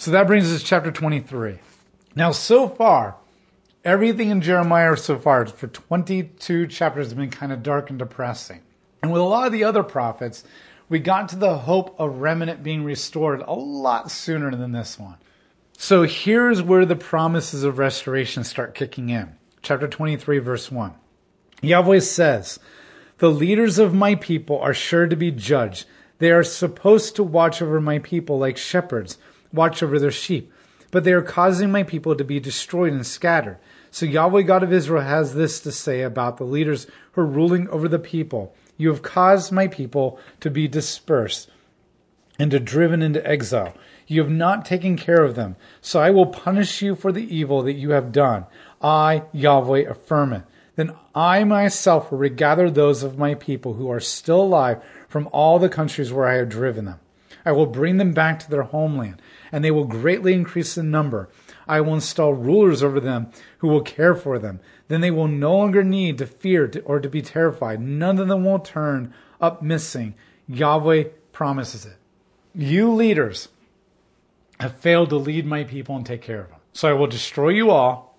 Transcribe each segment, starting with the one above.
So that brings us to chapter 23. Now, so far, everything in Jeremiah so far for 22 chapters has been kind of dark and depressing. And with a lot of the other prophets, we got to the hope of remnant being restored a lot sooner than this one. So here's where the promises of restoration start kicking in. Chapter 23, verse 1. Yahweh says, The leaders of my people are sure to be judged. They are supposed to watch over my people like shepherds watch over their sheep. But they are causing my people to be destroyed and scattered. So Yahweh God of Israel has this to say about the leaders who are ruling over the people. You have caused my people to be dispersed and to driven into exile. You have not taken care of them. So I will punish you for the evil that you have done. I, Yahweh, affirm it. Then I myself will regather those of my people who are still alive from all the countries where I have driven them. I will bring them back to their homeland, and they will greatly increase in number. I will install rulers over them who will care for them. Then they will no longer need to fear or to be terrified. None of them will turn up missing. Yahweh promises it. You leaders have failed to lead my people and take care of them. So I will destroy you all.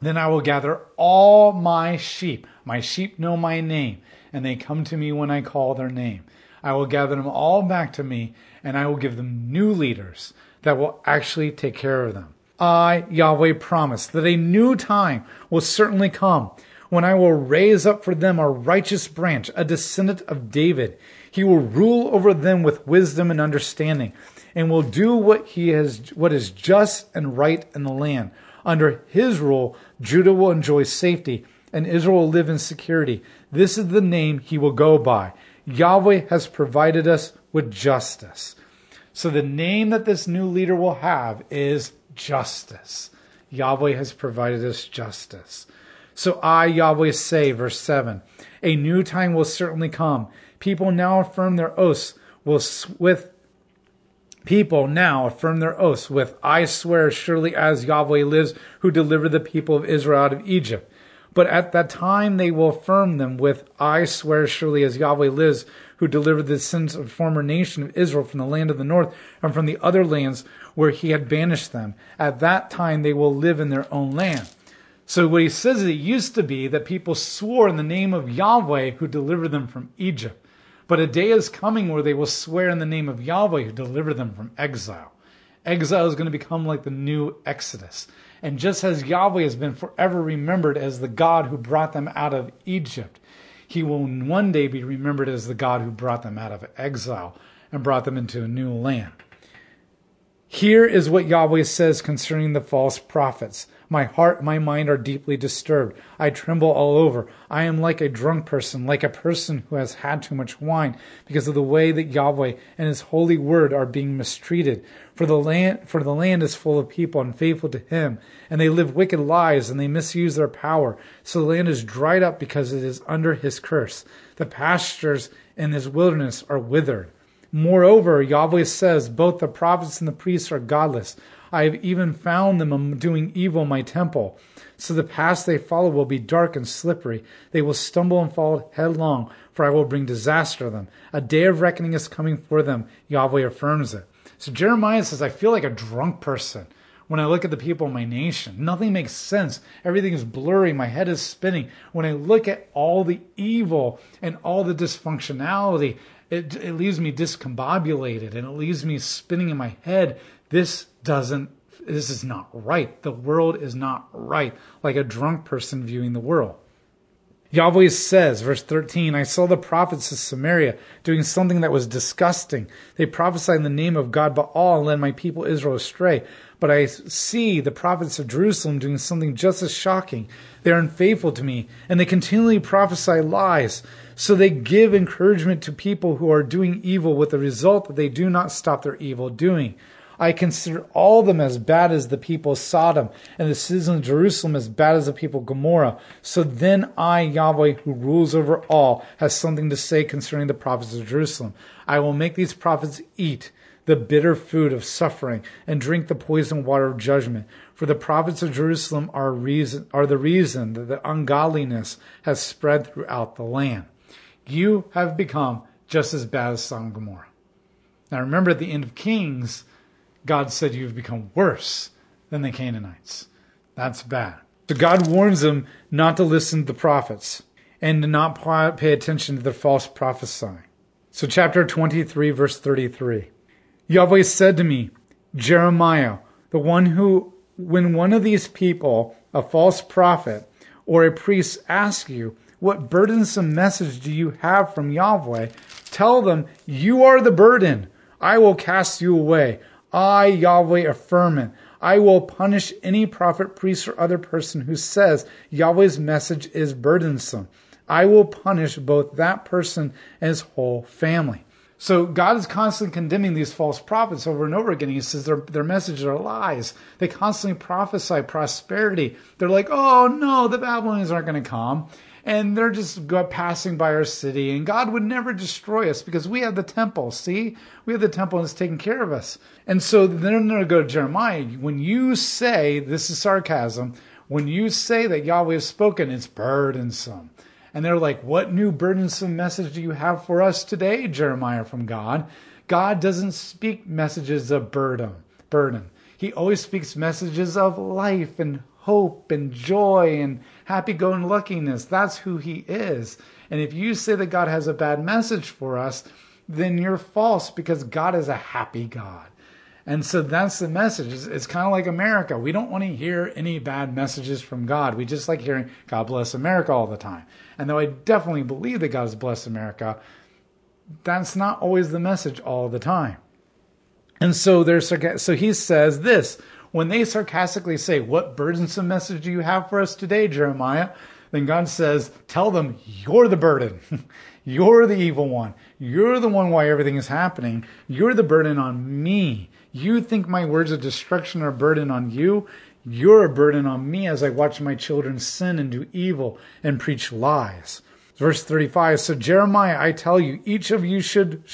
Then I will gather all my sheep. My sheep know my name, and they come to me when I call their name. I will gather them all back to me, and I will give them new leaders that will actually take care of them. I, Yahweh, promise that a new time will certainly come when I will raise up for them a righteous branch, a descendant of David. He will rule over them with wisdom and understanding, and will do what he has, what is just and right in the land. Under his rule, Judah will enjoy safety, and Israel will live in security. This is the name he will go by. Yahweh has provided us with justice. So the name that this new leader will have is justice. Yahweh has provided us justice. So I, Yahweh, say, verse 7, a new time will certainly come. People now affirm their oaths will with people now affirm their oaths with I swear surely as Yahweh lives who delivered the people of Israel out of Egypt. But at that time they will affirm them with, I swear surely as Yahweh lives, who delivered the sins of the former nation of Israel from the land of the north and from the other lands where he had banished them. At that time they will live in their own land. So what he says is it used to be that people swore in the name of Yahweh who delivered them from Egypt. But a day is coming where they will swear in the name of Yahweh who delivered them from exile. Exile is going to become like the new Exodus. And just as Yahweh has been forever remembered as the God who brought them out of Egypt, he will one day be remembered as the God who brought them out of exile and brought them into a new land. Here is what Yahweh says concerning the false prophets. My heart my mind are deeply disturbed. I tremble all over. I am like a drunk person, like a person who has had too much wine, because of the way that Yahweh and his holy word are being mistreated. For the land for the land is full of people unfaithful to him, and they live wicked lives and they misuse their power. So the land is dried up because it is under his curse. The pastures in his wilderness are withered. Moreover, Yahweh says, both the prophets and the priests are godless. I have even found them doing evil in my temple. So the paths they follow will be dark and slippery. They will stumble and fall headlong, for I will bring disaster to them. A day of reckoning is coming for them. Yahweh affirms it. So Jeremiah says, I feel like a drunk person when I look at the people in my nation. Nothing makes sense. Everything is blurry. My head is spinning. When I look at all the evil and all the dysfunctionality, it, it leaves me discombobulated and it leaves me spinning in my head. This doesn't, this is not right. The world is not right, like a drunk person viewing the world. Yahweh says, verse 13, I saw the prophets of Samaria doing something that was disgusting. They prophesied in the name of God Baal and led my people Israel astray. But I see the prophets of Jerusalem doing something just as shocking. They are unfaithful to me, and they continually prophesy lies. So they give encouragement to people who are doing evil with the result that they do not stop their evil doing. I consider all of them as bad as the people of Sodom, and the citizens of Jerusalem as bad as the people of Gomorrah. So then I, Yahweh, who rules over all, has something to say concerning the prophets of Jerusalem. I will make these prophets eat the bitter food of suffering and drink the poisoned water of judgment. For the prophets of Jerusalem are, reason, are the reason that the ungodliness has spread throughout the land. You have become just as bad as Sodom and Gomorrah. Now remember at the end of Kings, God said, You've become worse than the Canaanites. That's bad. So God warns them not to listen to the prophets and to not pay attention to the false prophesying. So, chapter 23, verse 33 Yahweh said to me, Jeremiah, the one who, when one of these people, a false prophet or a priest, asks you, What burdensome message do you have from Yahweh? Tell them, You are the burden. I will cast you away. I, Yahweh, affirm it. I will punish any prophet, priest, or other person who says Yahweh's message is burdensome. I will punish both that person and his whole family. So God is constantly condemning these false prophets over and over again. He says their, their messages are lies. They constantly prophesy prosperity. They're like, oh no, the Babylonians aren't going to come and they're just passing by our city. And God would never destroy us because we have the temple. See, we have the temple and it's taking care of us. And so then they're going to go to Jeremiah. When you say, this is sarcasm, when you say that Yahweh has spoken, it's burdensome. And they're like, What new burdensome message do you have for us today, Jeremiah, from God? God doesn't speak messages of burden. Burden. He always speaks messages of life and hope and joy and happy go luckiness. That's who he is. And if you say that God has a bad message for us, then you're false because God is a happy God. And so that's the message. It's, it's kind of like America. We don't want to hear any bad messages from God. We just like hearing God bless America all the time. And though I definitely believe that God has blessed America, that's not always the message all the time. And so there's so he says this when they sarcastically say, What burdensome message do you have for us today, Jeremiah? Then God says, Tell them, You're the burden. You're the evil one. You're the one why everything is happening. You're the burden on me. You think my words of destruction are a burden on you. You're a burden on me as I watch my children sin and do evil and preach lies. Verse 35 So, Jeremiah, I tell you, each of you should,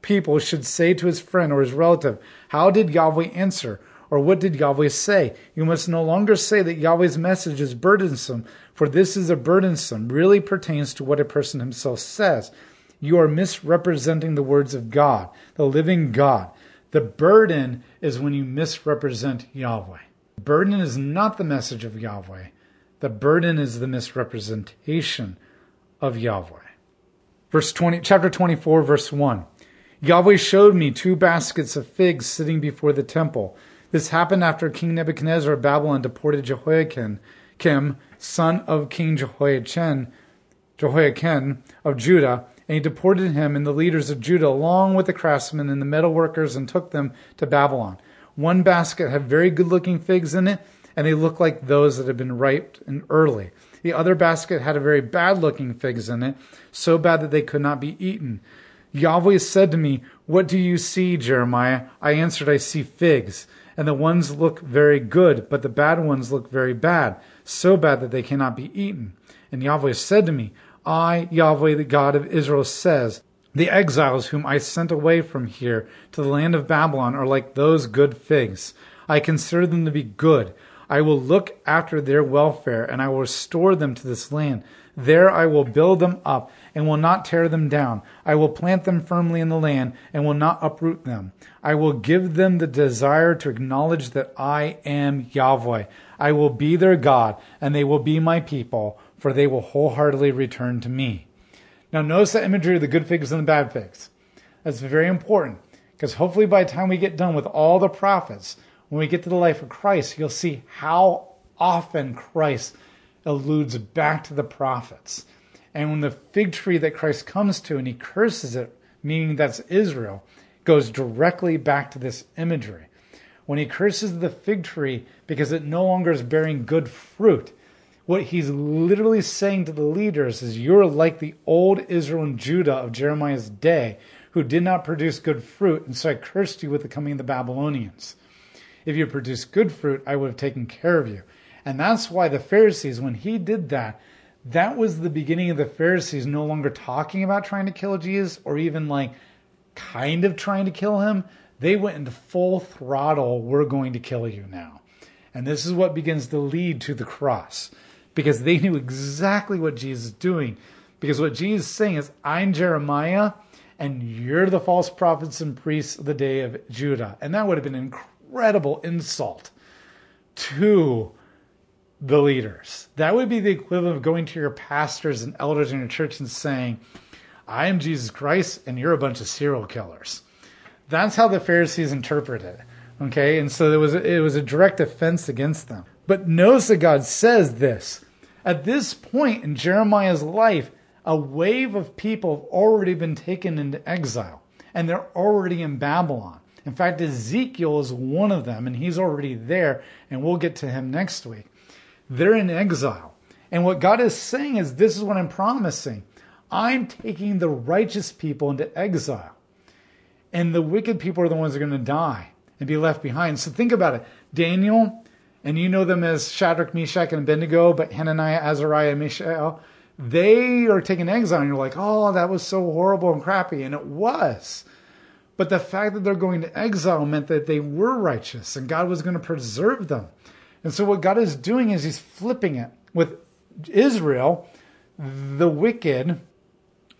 people should say to his friend or his relative, How did Yahweh answer? Or what did Yahweh say? You must no longer say that Yahweh's message is burdensome, for this is a burdensome, really pertains to what a person himself says. You are misrepresenting the words of God, the living God. The burden is when you misrepresent Yahweh. Burden is not the message of Yahweh. The burden is the misrepresentation of Yahweh. Verse 20, chapter 24, verse 1. Yahweh showed me two baskets of figs sitting before the temple. This happened after King Nebuchadnezzar of Babylon deported Jehoiakim, Kim, son of King Jehoiachin, Jehoiakim of Judah, and he deported him and the leaders of Judah along with the craftsmen and the metal workers and took them to Babylon. One basket had very good looking figs in it, and they looked like those that had been ripe and early. The other basket had a very bad looking figs in it, so bad that they could not be eaten. Yahweh said to me, What do you see, Jeremiah? I answered, I see figs and the ones look very good, but the bad ones look very bad, so bad that they cannot be eaten. And Yahweh said to me, I, Yahweh, the God of Israel, says, The exiles whom I sent away from here to the land of Babylon are like those good figs. I consider them to be good. I will look after their welfare, and I will restore them to this land. There I will build them up and will not tear them down. I will plant them firmly in the land and will not uproot them. I will give them the desire to acknowledge that I am Yahweh. I will be their God and they will be my people, for they will wholeheartedly return to me. Now, notice the imagery of the good figs and the bad figs. That's very important because hopefully by the time we get done with all the prophets, when we get to the life of Christ, you'll see how often Christ alludes back to the prophets. And when the fig tree that Christ comes to and he curses it, meaning that's Israel, goes directly back to this imagery. When he curses the fig tree because it no longer is bearing good fruit, what he's literally saying to the leaders is, You're like the old Israel and Judah of Jeremiah's day, who did not produce good fruit, and so I cursed you with the coming of the Babylonians. If you produced good fruit, I would have taken care of you. And that's why the Pharisees, when he did that, that was the beginning of the Pharisees no longer talking about trying to kill Jesus or even like kind of trying to kill him. They went into full throttle, we're going to kill you now. And this is what begins to lead to the cross because they knew exactly what Jesus is doing. Because what Jesus is saying is, I'm Jeremiah, and you're the false prophets and priests of the day of Judah. And that would have been an incredible insult to the leaders. That would be the equivalent of going to your pastors and elders in your church and saying, I am Jesus Christ and you're a bunch of serial killers. That's how the Pharisees interpreted it. Okay, and so it was it was a direct offense against them. But notice that God says this. At this point in Jeremiah's life, a wave of people have already been taken into exile, and they're already in Babylon. In fact, Ezekiel is one of them, and he's already there, and we'll get to him next week. They're in exile. And what God is saying is, this is what I'm promising. I'm taking the righteous people into exile. And the wicked people are the ones that are going to die and be left behind. So think about it. Daniel, and you know them as Shadrach, Meshach, and Abednego, but Hananiah, Azariah, and Mishael, they are taken exile. And you're like, oh, that was so horrible and crappy. And it was. But the fact that they're going to exile meant that they were righteous and God was going to preserve them. And so what God is doing is he's flipping it. With Israel, the wicked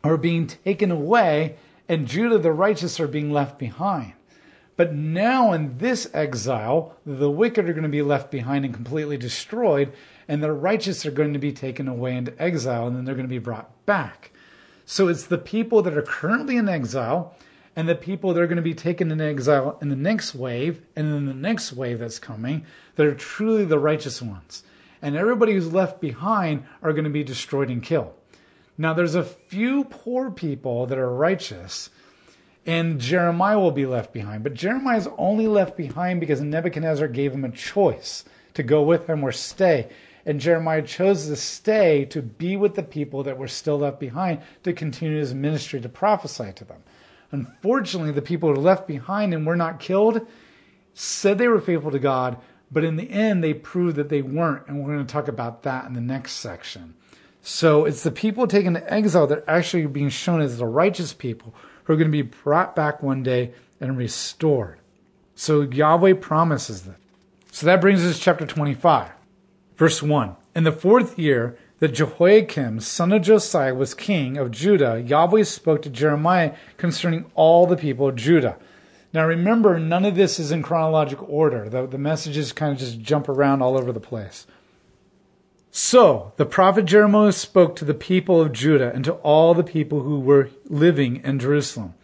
are being taken away, and Judah, the righteous, are being left behind. But now in this exile, the wicked are going to be left behind and completely destroyed, and the righteous are going to be taken away into exile, and then they're going to be brought back. So it's the people that are currently in exile and the people that are going to be taken into exile in the next wave and then the next wave that's coming that are truly the righteous ones. And everybody who's left behind are going to be destroyed and killed. Now, there's a few poor people that are righteous, and Jeremiah will be left behind. But Jeremiah is only left behind because Nebuchadnezzar gave him a choice to go with him or stay. And Jeremiah chose to stay to be with the people that were still left behind to continue his ministry to prophesy to them. Unfortunately, the people who were left behind and were not killed said they were faithful to God, but in the end, they proved that they weren't. And we're going to talk about that in the next section. So it's the people taken to exile that are actually being shown as the righteous people who are going to be brought back one day and restored. So Yahweh promises that. So that brings us to chapter 25, verse 1. In the fourth year, that Jehoiakim, son of Josiah, was king of Judah, Yahweh spoke to Jeremiah concerning all the people of Judah. Now remember, none of this is in chronological order. The, the messages kind of just jump around all over the place. So the prophet Jeremiah spoke to the people of Judah and to all the people who were living in Jerusalem.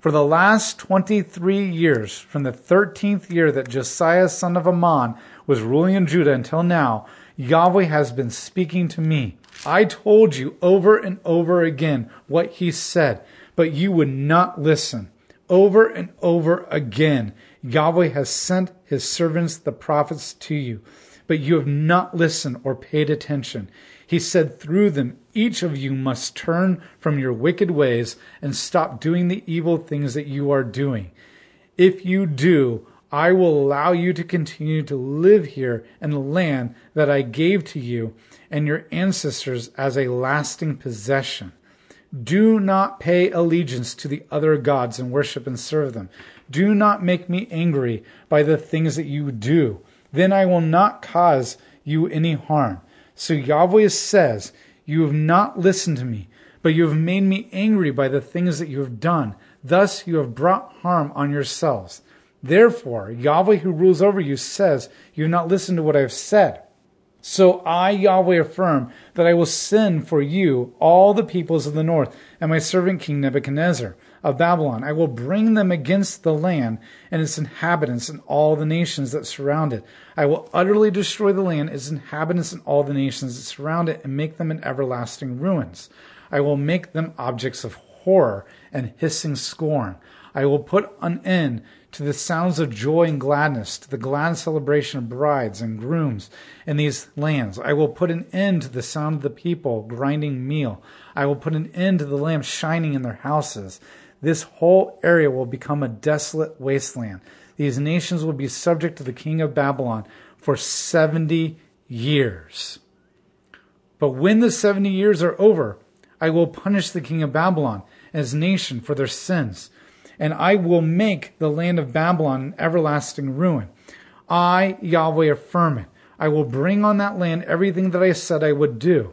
For the last 23 years, from the 13th year that Josiah, son of Amon, was ruling in Judah until now, Yahweh has been speaking to me. I told you over and over again what he said, but you would not listen. Over and over again, Yahweh has sent his servants, the prophets, to you, but you have not listened or paid attention. He said through them, each of you must turn from your wicked ways and stop doing the evil things that you are doing. If you do, I will allow you to continue to live here in the land that I gave to you and your ancestors as a lasting possession. Do not pay allegiance to the other gods and worship and serve them. Do not make me angry by the things that you do. Then I will not cause you any harm. So Yahweh says, You have not listened to me, but you have made me angry by the things that you have done. Thus you have brought harm on yourselves. Therefore, Yahweh who rules over you says, You have not listened to what I have said. So I, Yahweh, affirm that I will send for you all the peoples of the north and my servant King Nebuchadnezzar of Babylon. I will bring them against the land and its inhabitants and all the nations that surround it. I will utterly destroy the land, its inhabitants, and all the nations that surround it, and make them in everlasting ruins. I will make them objects of horror and hissing scorn. I will put an end to the sounds of joy and gladness, to the glad celebration of brides and grooms in these lands. I will put an end to the sound of the people grinding meal. I will put an end to the lamps shining in their houses. This whole area will become a desolate wasteland. These nations will be subject to the king of Babylon for 70 years. But when the 70 years are over, I will punish the king of Babylon and his nation for their sins and I will make the land of Babylon an everlasting ruin. I, Yahweh, affirm it. I will bring on that land everything that I said I would do.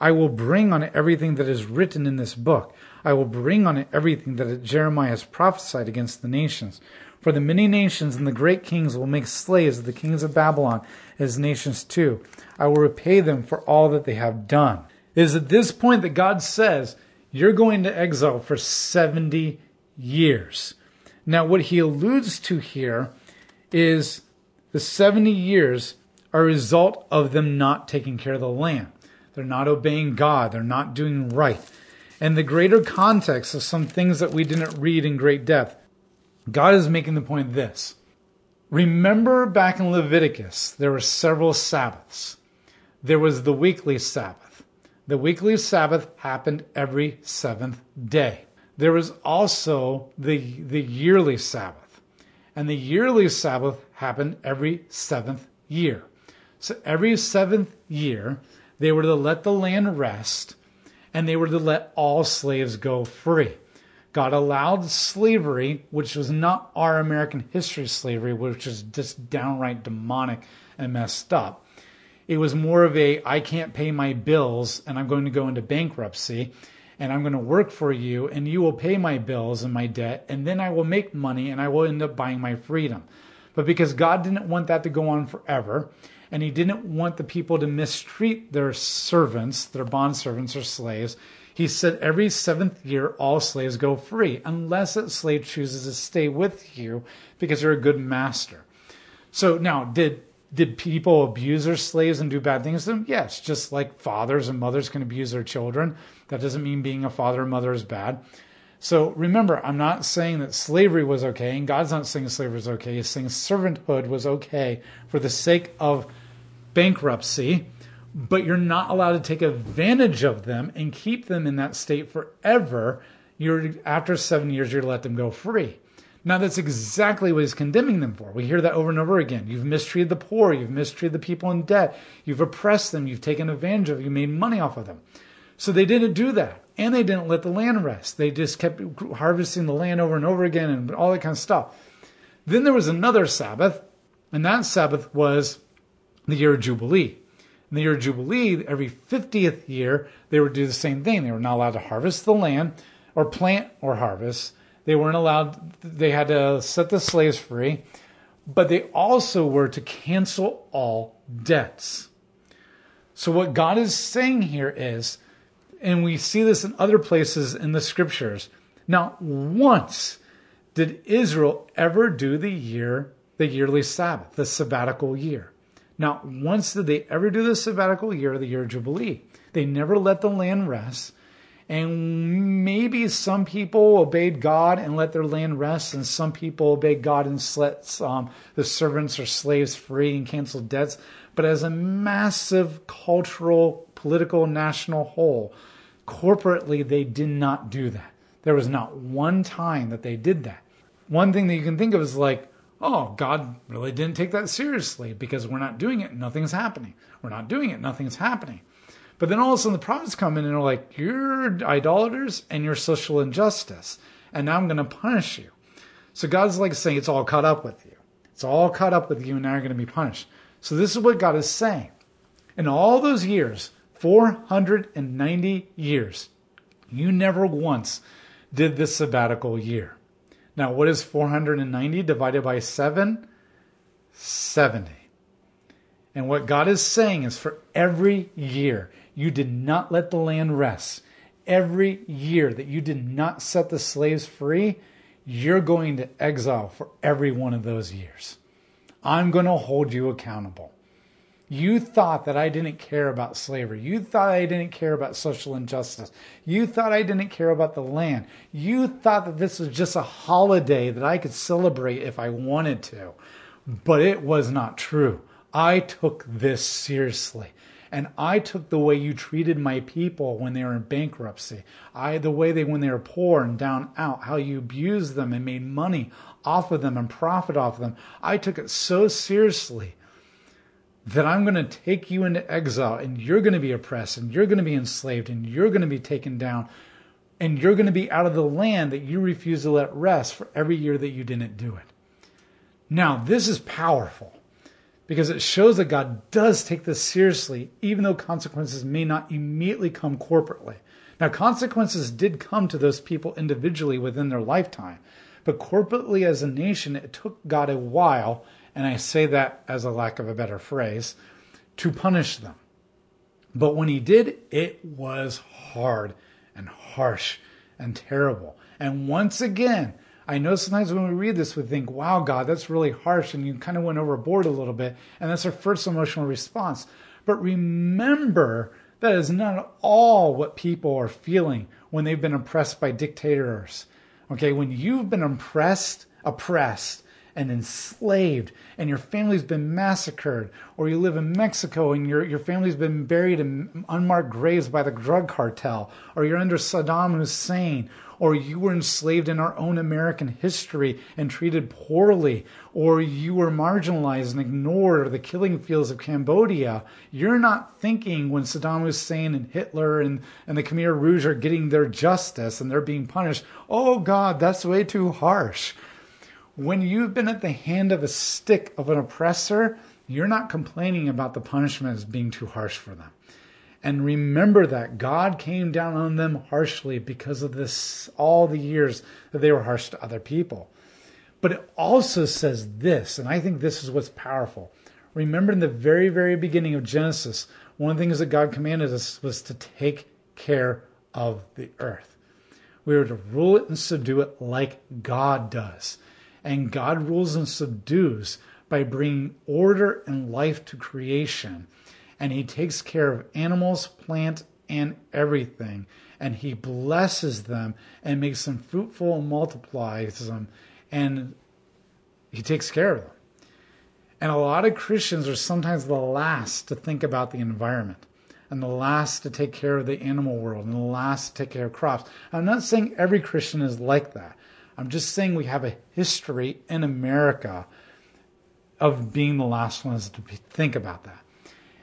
I will bring on it everything that is written in this book. I will bring on it everything that Jeremiah has prophesied against the nations. For the many nations and the great kings will make slaves of the kings of Babylon, as nations too. I will repay them for all that they have done. It is at this point that God says, You're going to exile for 70 years. Now, what he alludes to here is the 70 years are a result of them not taking care of the land. They're not obeying God. They're not doing right. And the greater context of some things that we didn't read in great depth, God is making the point this. Remember back in Leviticus, there were several Sabbaths. There was the weekly Sabbath. The weekly Sabbath happened every seventh day. There was also the, the yearly Sabbath. And the yearly Sabbath happened every seventh year. So every seventh year, they were to let the land rest and they were to let all slaves go free. God allowed slavery, which was not our American history slavery, which is just downright demonic and messed up. It was more of a I can't pay my bills and I'm going to go into bankruptcy and I'm going to work for you and you will pay my bills and my debt and then I will make money and I will end up buying my freedom. But because God didn't want that to go on forever and he didn't want the people to mistreat their servants, their bond servants or slaves, he said every seventh year all slaves go free, unless a slave chooses to stay with you because you're a good master. So now, did did people abuse their slaves and do bad things to them? Yes, just like fathers and mothers can abuse their children. That doesn't mean being a father or mother is bad. So remember, I'm not saying that slavery was okay, and God's not saying slavery was okay. He's saying servanthood was okay for the sake of bankruptcy but you're not allowed to take advantage of them and keep them in that state forever. You're after seven years, you're to let them go free. Now that's exactly what he's condemning them for. We hear that over and over again. You've mistreated the poor, you've mistreated the people in debt, you've oppressed them, you've taken advantage of, them, you made money off of them. So they didn't do that. And they didn't let the land rest. They just kept harvesting the land over and over again and all that kind of stuff. Then there was another Sabbath, and that Sabbath was the year of Jubilee. In the year of Jubilee, every 50th year, they would do the same thing. They were not allowed to harvest the land or plant or harvest. They weren't allowed, they had to set the slaves free, but they also were to cancel all debts. So, what God is saying here is, and we see this in other places in the scriptures. Now, once did Israel ever do the year, the yearly Sabbath, the sabbatical year. Not once did they ever do the sabbatical year, the year of Jubilee. They never let the land rest. And maybe some people obeyed God and let their land rest, and some people obeyed God and let um, the servants or slaves free and canceled debts. But as a massive cultural, political, national whole, corporately, they did not do that. There was not one time that they did that. One thing that you can think of is like oh, God really didn't take that seriously because we're not doing it, nothing's happening. We're not doing it, nothing's happening. But then all of a sudden the prophets come in and are like, you're idolaters and you're social injustice, and now I'm going to punish you. So God's like saying it's all caught up with you. It's all caught up with you, and now you're going to be punished. So this is what God is saying. In all those years, 490 years, you never once did this sabbatical year. Now, what is 490 divided by 7? 70. And what God is saying is for every year you did not let the land rest, every year that you did not set the slaves free, you're going to exile for every one of those years. I'm going to hold you accountable. You thought that I didn't care about slavery. You thought I didn't care about social injustice. You thought I didn't care about the land. You thought that this was just a holiday that I could celebrate if I wanted to. But it was not true. I took this seriously. And I took the way you treated my people when they were in bankruptcy. I the way they when they were poor and down out, how you abused them and made money off of them and profit off of them. I took it so seriously that I'm going to take you into exile and you're going to be oppressed and you're going to be enslaved and you're going to be taken down and you're going to be out of the land that you refuse to let rest for every year that you didn't do it. Now, this is powerful because it shows that God does take this seriously, even though consequences may not immediately come corporately. Now, consequences did come to those people individually within their lifetime, but corporately as a nation, it took God a while, and I say that as a lack of a better phrase, to punish them. But when he did, it was hard and harsh and terrible. And once again, I know sometimes when we read this, we think, wow, God, that's really harsh, and you kind of went overboard a little bit. And that's our first emotional response. But remember, that is not at all what people are feeling when they've been oppressed by dictators. Okay, when you've been oppressed, oppressed, and enslaved and your family's been massacred or you live in Mexico and your, your family's been buried in unmarked graves by the drug cartel or you're under Saddam Hussein or you were enslaved in our own American history and treated poorly, or you were marginalized and ignored, or the killing fields of Cambodia, you're not thinking when Saddam Hussein and Hitler and, and the Khmer Rouge are getting their justice and they're being punished, oh God, that's way too harsh. When you've been at the hand of a stick of an oppressor, you're not complaining about the punishment as being too harsh for them. And remember that God came down on them harshly because of this, all the years that they were harsh to other people. But it also says this, and I think this is what's powerful. Remember in the very, very beginning of Genesis, one of the things that God commanded us was to take care of the earth. We were to rule it and subdue it like God does. And God rules and subdues by bringing order and life to creation. And He takes care of animals, plant, and everything. And He blesses them and makes them fruitful and multiplies them. And He takes care of them. And a lot of Christians are sometimes the last to think about the environment and the last to take care of the animal world and the last to take care of crops. I'm not saying every Christian is like that. I'm just saying we have a history in America of being the last ones to think about that.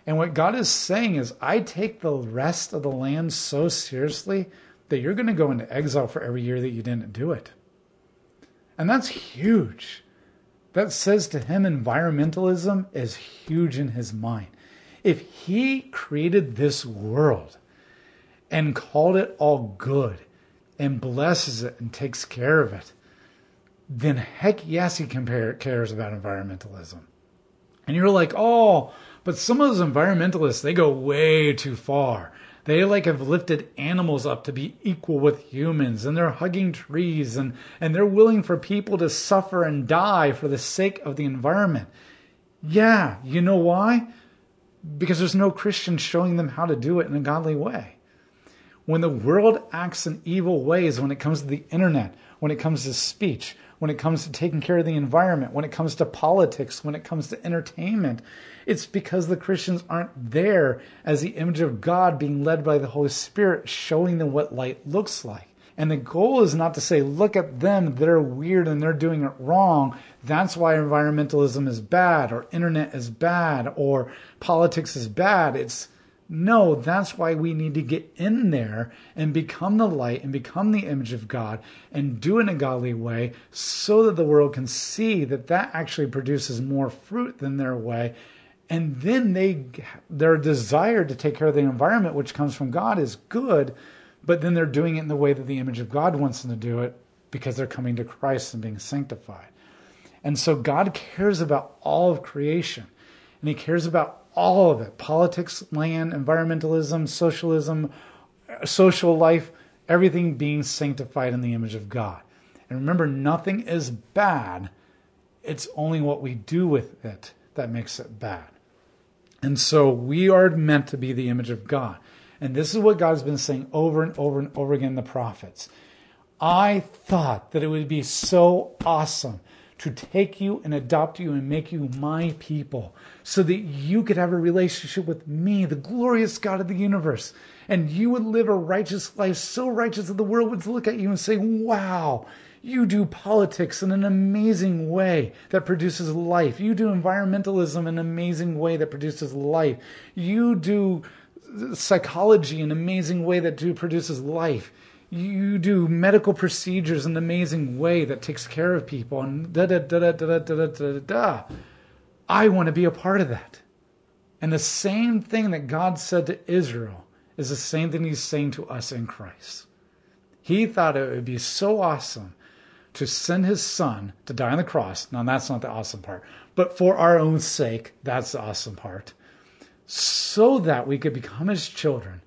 And what God is saying is, I take the rest of the land so seriously that you're going to go into exile for every year that you didn't do it. And that's huge. That says to him, environmentalism is huge in his mind. If he created this world and called it all good, and blesses it and takes care of it, then heck yes, he compare, cares about environmentalism. And you're like, oh, but some of those environmentalists, they go way too far. They like have lifted animals up to be equal with humans and they're hugging trees and, and they're willing for people to suffer and die for the sake of the environment. Yeah, you know why? Because there's no Christian showing them how to do it in a godly way when the world acts in evil ways when it comes to the internet, when it comes to speech, when it comes to taking care of the environment, when it comes to politics, when it comes to entertainment, it's because the Christians aren't there as the image of God being led by the Holy Spirit, showing them what light looks like. And the goal is not to say, look at them, they're weird and they're doing it wrong. That's why environmentalism is bad, or internet is bad, or politics is bad. It's no, that's why we need to get in there and become the light and become the image of God and do it in a godly way so that the world can see that that actually produces more fruit than their way. And then they their desire to take care of the environment, which comes from God, is good, but then they're doing it in the way that the image of God wants them to do it because they're coming to Christ and being sanctified. And so God cares about all of creation, and He cares about all of it politics, land, environmentalism, socialism, social life, everything being sanctified in the image of God. And remember, nothing is bad, it's only what we do with it that makes it bad. And so we are meant to be the image of God. And this is what God has been saying over and over and over again in the prophets. I thought that it would be so awesome to take you and adopt you and make you my people so that you could have a relationship with me, the glorious God of the universe. And you would live a righteous life, so righteous that the world would look at you and say, Wow, you do politics in an amazing way that produces life. You do environmentalism in an amazing way that produces life. You do psychology in an amazing way that produces life you do medical procedures in an amazing way that takes care of people and da da da da da da da da da. I want to be a part of that. And the same thing that God said to Israel is the same thing he's saying to us in Christ. He thought it would be so awesome to send his son to die on the cross. Now, that's not the awesome part, but for our own sake, that's the awesome part. So that we could become his children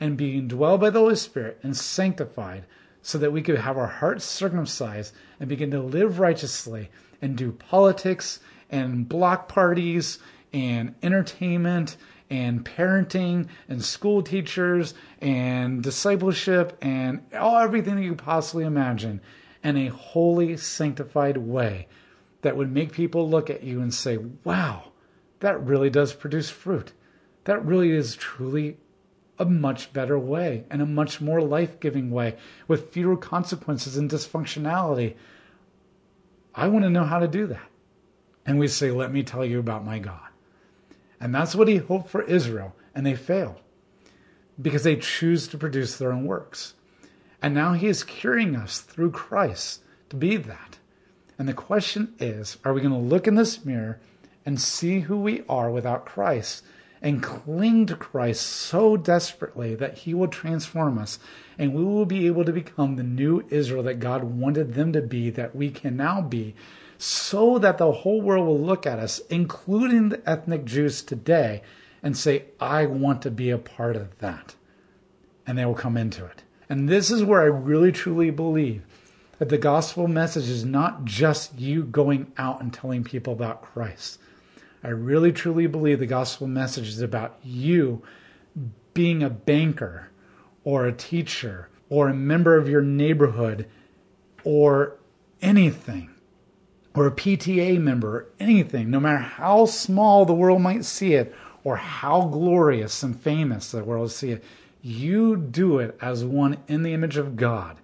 and being dwelled by the Holy Spirit and sanctified so that we could have our hearts circumcised and begin to live righteously and do politics and block parties and entertainment and parenting and school teachers and discipleship and all everything that you could possibly imagine in a holy, sanctified way that would make people look at you and say, wow, that really does produce fruit. That really is truly a much better way and a much more life giving way with fewer consequences and dysfunctionality. I want to know how to do that. And we say, let me tell you about my God. And that's what he hoped for Israel, and they failed because they choose to produce their own works. And now he is curing us through Christ to be that. And the question is are we going to look in this mirror and see who we are without Christ and cling to Christ so desperately that he will transform us and we will be able to become the new Israel that God wanted them to be, that we can now be so that the whole world will look at us, including the ethnic Jews today, and say, I want to be a part of that. And they will come into it. And this is where I really truly believe that the gospel message is not just you going out and telling people about Christ. I really truly believe the gospel message is about you being a banker or a teacher or a member of your neighborhood or anything or a PTA member, or anything, no matter how small the world might see it or how glorious and famous the world see it, you do it as one in the image of God.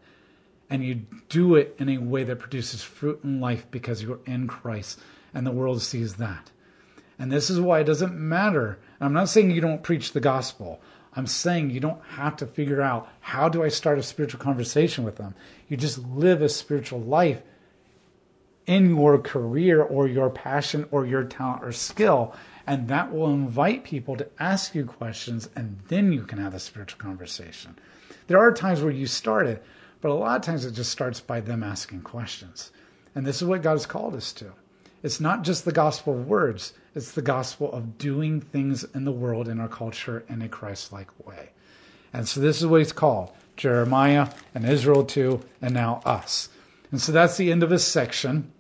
And you do it in a way that produces fruit and life because you're in Christ and the world sees that. And this is why it doesn't matter. I'm not saying you don't preach the gospel. I'm saying you don't have to figure out how do I start a spiritual conversation with them. You just live a spiritual life in your career or your passion or your talent or skill. And that will invite people to ask you questions, and then you can have a spiritual conversation. There are times where you start it, but a lot of times it just starts by them asking questions. And this is what God has called us to. It's not just the gospel words, it's the gospel of doing things in the world, in our culture, in a Christ like way. And so this is what he's called Jeremiah and Israel too, and now us. And so that's the end of this section.